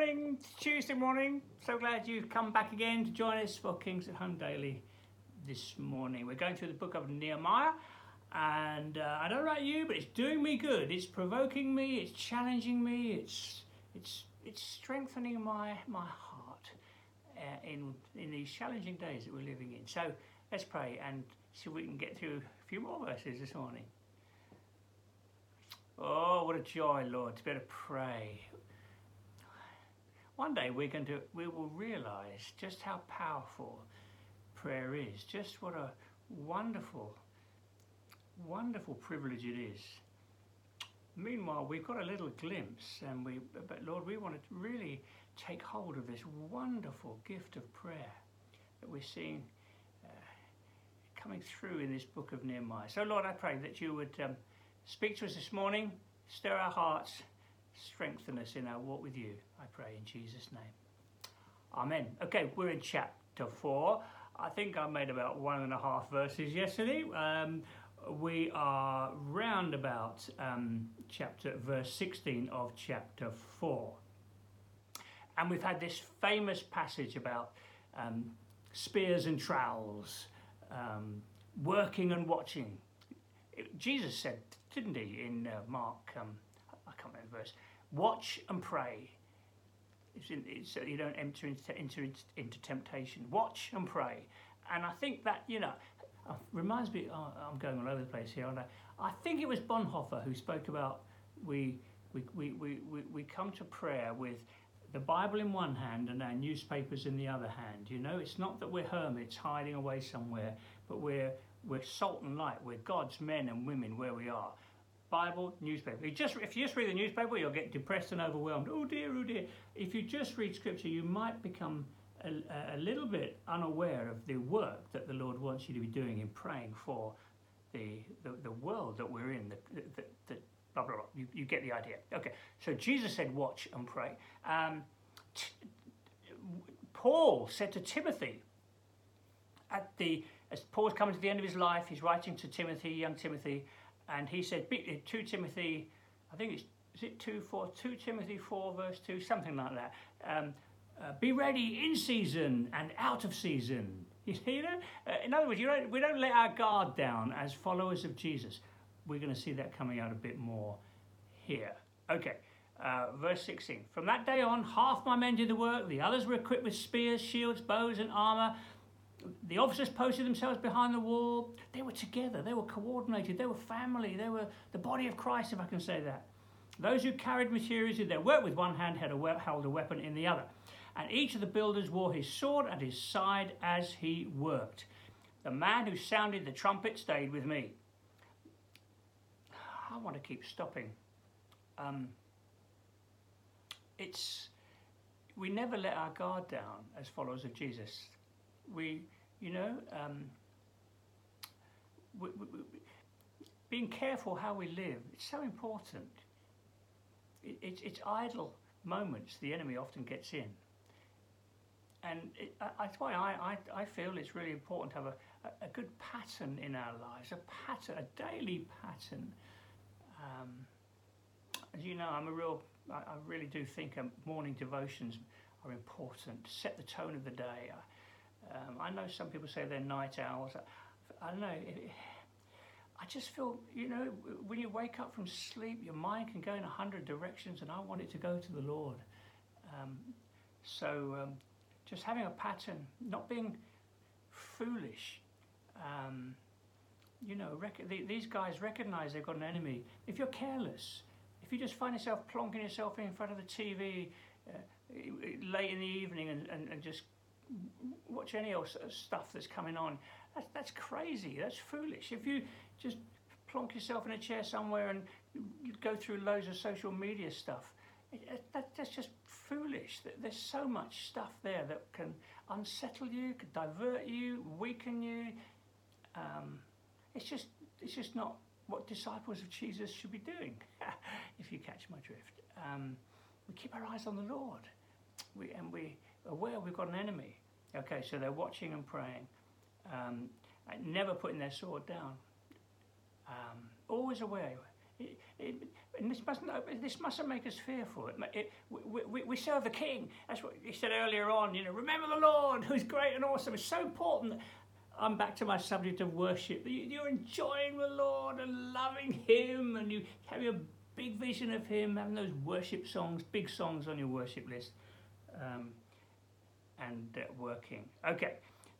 morning, Tuesday morning. So glad you've come back again to join us for Kings at Home Daily this morning. We're going through the book of Nehemiah, and uh, I don't know about you, but it's doing me good. It's provoking me, it's challenging me, it's it's it's strengthening my my heart uh, in in these challenging days that we're living in. So let's pray and see if we can get through a few more verses this morning. Oh, what a joy, Lord, to be able to pray one day we're going to we will realize just how powerful prayer is just what a wonderful wonderful privilege it is. Meanwhile we've got a little glimpse and we but lord we want to really take hold of this wonderful gift of prayer that we're seeing uh, coming through in this book of nehemiah. So lord i pray that you would um, speak to us this morning stir our hearts strengthen us in our walk with you. I pray in Jesus' name. Amen. Okay, we're in chapter 4. I think I made about one and a half verses yesterday. Um, we are round about um, chapter verse 16 of chapter 4. And we've had this famous passage about um, spears and trowels, um, working and watching. It, Jesus said, didn't he, in uh, Mark um, can't remember the verse. Watch and pray. In, so you don't enter into, into, into temptation. Watch and pray. And I think that, you know, uh, reminds me, oh, I'm going all over the place here, I? I think it was Bonhoeffer who spoke about we, we, we, we, we, we come to prayer with the Bible in one hand and our newspapers in the other hand. You know, it's not that we're hermits hiding away somewhere, but we're, we're salt and light. We're God's men and women where we are. Bible, newspaper. You just, if you just read the newspaper, you'll get depressed and overwhelmed. Oh dear, oh dear. If you just read scripture, you might become a, a little bit unaware of the work that the Lord wants you to be doing in praying for the, the, the world that we're in, the, the, the blah, blah, blah. You, you get the idea. Okay, so Jesus said, watch and pray. Um, t- Paul said to Timothy, at the, as Paul's coming to the end of his life, he's writing to Timothy, young Timothy, and he said, 2 Timothy, I think it's, is it 2, 4, 2 Timothy 4 verse 2, something like that. Um, uh, be ready in season and out of season. You know, uh, in other words, don't, we don't let our guard down as followers of Jesus. We're going to see that coming out a bit more here. Okay, uh, verse 16. From that day on, half my men did the work, the others were equipped with spears, shields, bows, and armor. The officers posted themselves behind the wall. They were together, they were coordinated, they were family, they were the body of Christ, if I can say that. Those who carried materials did their work with one hand had a, held a weapon in the other. And each of the builders wore his sword at his side as he worked. The man who sounded the trumpet stayed with me. I want to keep stopping. Um, it's we never let our guard down as followers of Jesus we, you know, um, we, we, we, being careful how we live, it's so important. It, it, it's idle moments the enemy often gets in. And it, that's why I, I, I feel it's really important to have a, a, good pattern in our lives, a pattern, a daily pattern. Um, as you know, I'm a real, I, I really do think um, morning devotions are important. Set the tone of the day. Um, I know some people say they're night owls. I, don't know. I just feel, you know, when you wake up from sleep, your mind can go in a hundred directions, and I want it to go to the Lord. Um, so, um, just having a pattern, not being foolish. Um, you know, rec- these guys recognize they've got an enemy. If you're careless, if you just find yourself plonking yourself in front of the TV uh, late in the evening and, and, and just watch any else stuff that's coming on. That's, that's crazy. That's foolish. If you just plonk yourself in a chair somewhere and you go through loads of social media stuff, that, that's just foolish. There's so much stuff there that can unsettle you, divert you, weaken you. Um, it's just it's just not what disciples of Jesus should be doing. if you catch my drift, um, we keep our eyes on the Lord, we, and we aware we've got an enemy. Okay, so they're watching and praying, um, never putting their sword down. Um, always aware. It, it, and this mustn't, this mustn't make us fearful. It, it, we, we, we, serve the King. That's what he said earlier on. You know, remember the Lord, who's great and awesome. It's so important. I'm back to my subject of worship. You, are enjoying the Lord and loving Him, and you have a big vision of Him, having those worship songs, big songs on your worship list, um, and uh, working. Okay,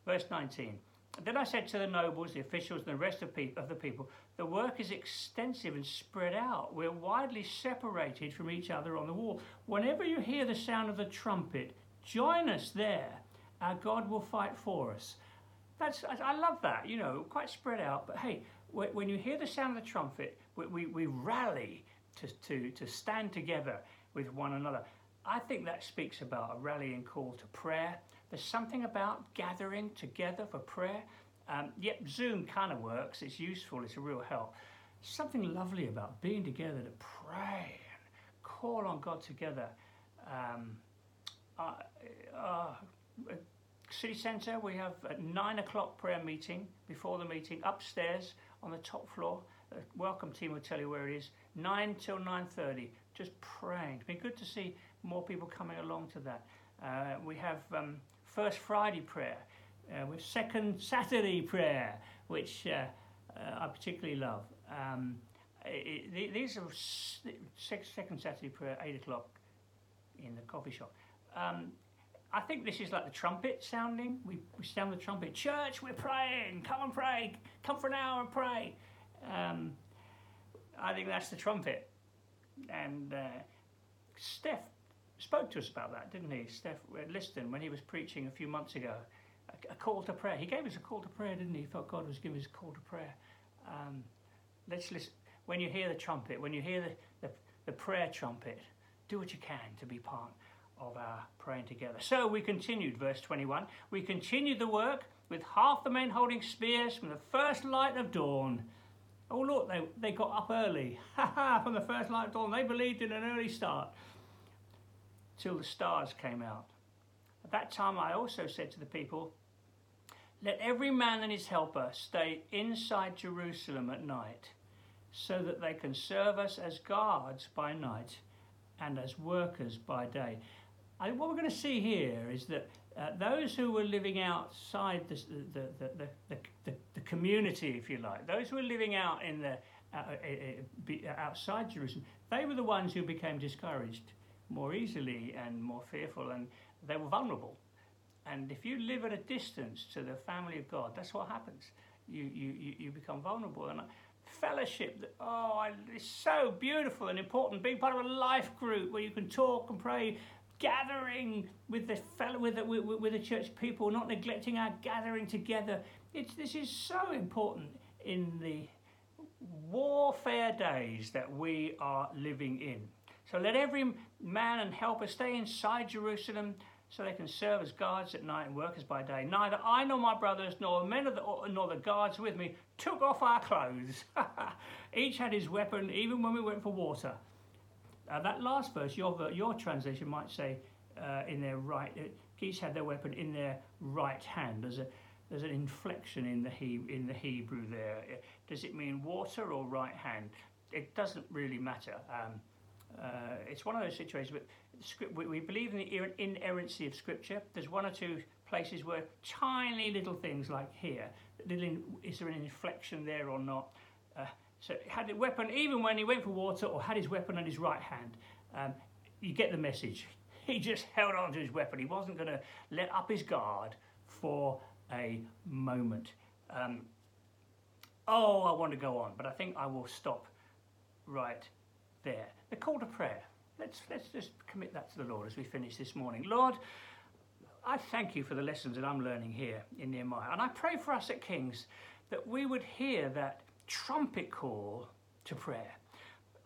verse 19. Then I said to the nobles, the officials, and the rest of, pe- of the people, the work is extensive and spread out. We're widely separated from each other on the wall. Whenever you hear the sound of the trumpet, join us there. Our God will fight for us. That's I love that. You know, quite spread out. But hey, when you hear the sound of the trumpet, we, we, we rally to, to, to stand together with one another. I think that speaks about a rallying call to prayer there's something about gathering together for prayer. Um, yep, Zoom kind of works. It's useful. It's a real help. Something lovely about being together to pray and call on God together. Um, uh, uh, City Centre, we have a nine o'clock prayer meeting before the meeting upstairs on the top floor. The welcome team will tell you where it is. Nine till nine thirty, just praying. It's been good to see more people coming along to that. Uh, we have um, First Friday prayer, uh, with Second Saturday prayer, which uh, uh, I particularly love. Um, it, it, these are Second Saturday prayer, 8 o'clock in the coffee shop. Um, I think this is like the trumpet sounding. We, we sound the trumpet. Church, we're praying. Come and pray. Come for an hour and pray. Um, I think that's the trumpet. And uh, Steph spoke to us about that, didn't he, Steph Liston, when he was preaching a few months ago? A, call to prayer. He gave us a call to prayer, didn't he? He felt God was giving us a call to prayer. Um, let's listen. When you hear the trumpet, when you hear the, the, the prayer trumpet, do what you can to be part of our praying together. So we continued, verse 21. We continued the work with half the men holding spears from the first light of dawn. Oh, look, they, they got up early. from the first light of dawn. They believed in an early start till the stars came out. At that time, I also said to the people, Let every man and his helper stay inside Jerusalem at night, so that they can serve us as guards by night and as workers by day. What we're going to see here is that uh, those who were living outside the, the, the, the, community, if you like, those who were living out in the, uh, uh, uh outside Jerusalem, they were the ones who became discouraged more easily and more fearful, and they were vulnerable. And if you live at a distance to the family of God, that's what happens. You, you, you become vulnerable. And fellowship, oh, it's so beautiful and important. Being part of a life group where you can talk and pray, gathering with the fellow, with the, with, the church people, not neglecting our gathering together. It's, this is so important in the warfare days that we are living in. So let every man and helper stay inside Jerusalem so they can serve as guards at night and workers by day. Neither I nor my brothers nor the men of the, nor the guards with me took off our clothes. Each had his weapon, even when we went for water. Uh, that last verse, your, your translation might say uh, in their right, uh, each had their weapon in their right hand. There's a there's an inflection in the he, in the Hebrew there. Does it mean water or right hand? It doesn't really matter. Um, uh, it's one of those situations where we believe in the inerrancy of Scripture. There's one or two places where tiny little things like here, little is there an inflection there or not? Uh, so had a weapon, even when he went for water or had his weapon in his right hand, um, you get the message. He just held on to his weapon. He wasn't going to let up his guard for a moment. Um, oh, I want to go on, but I think I will stop right there. The call to prayer. Let's, let's just commit that to the Lord as we finish this morning. Lord, I thank you for the lessons that I'm learning here in Nehemiah. And I pray for us at King's that we would hear that trumpet call to prayer.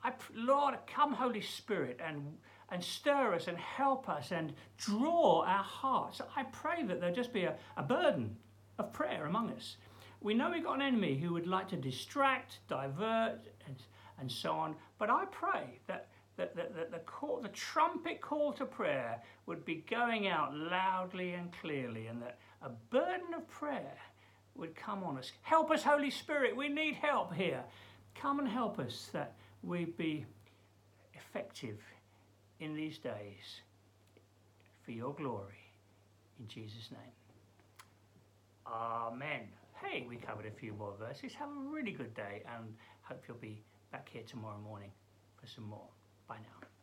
I, Lord, come, Holy Spirit, and, and stir us and help us and draw our hearts. I pray that there'll just be a, a burden of prayer among us. We know we've got an enemy who would like to distract, divert, and so on. But I pray that, that, that, that the, call, the trumpet call to prayer would be going out loudly and clearly, and that a burden of prayer would come on us. Help us, Holy Spirit. We need help here. Come and help us that we be effective in these days for your glory. In Jesus' name. Amen. Hey, we covered a few more verses. Have a really good day and hope you'll be back here tomorrow morning for some more. Bye now.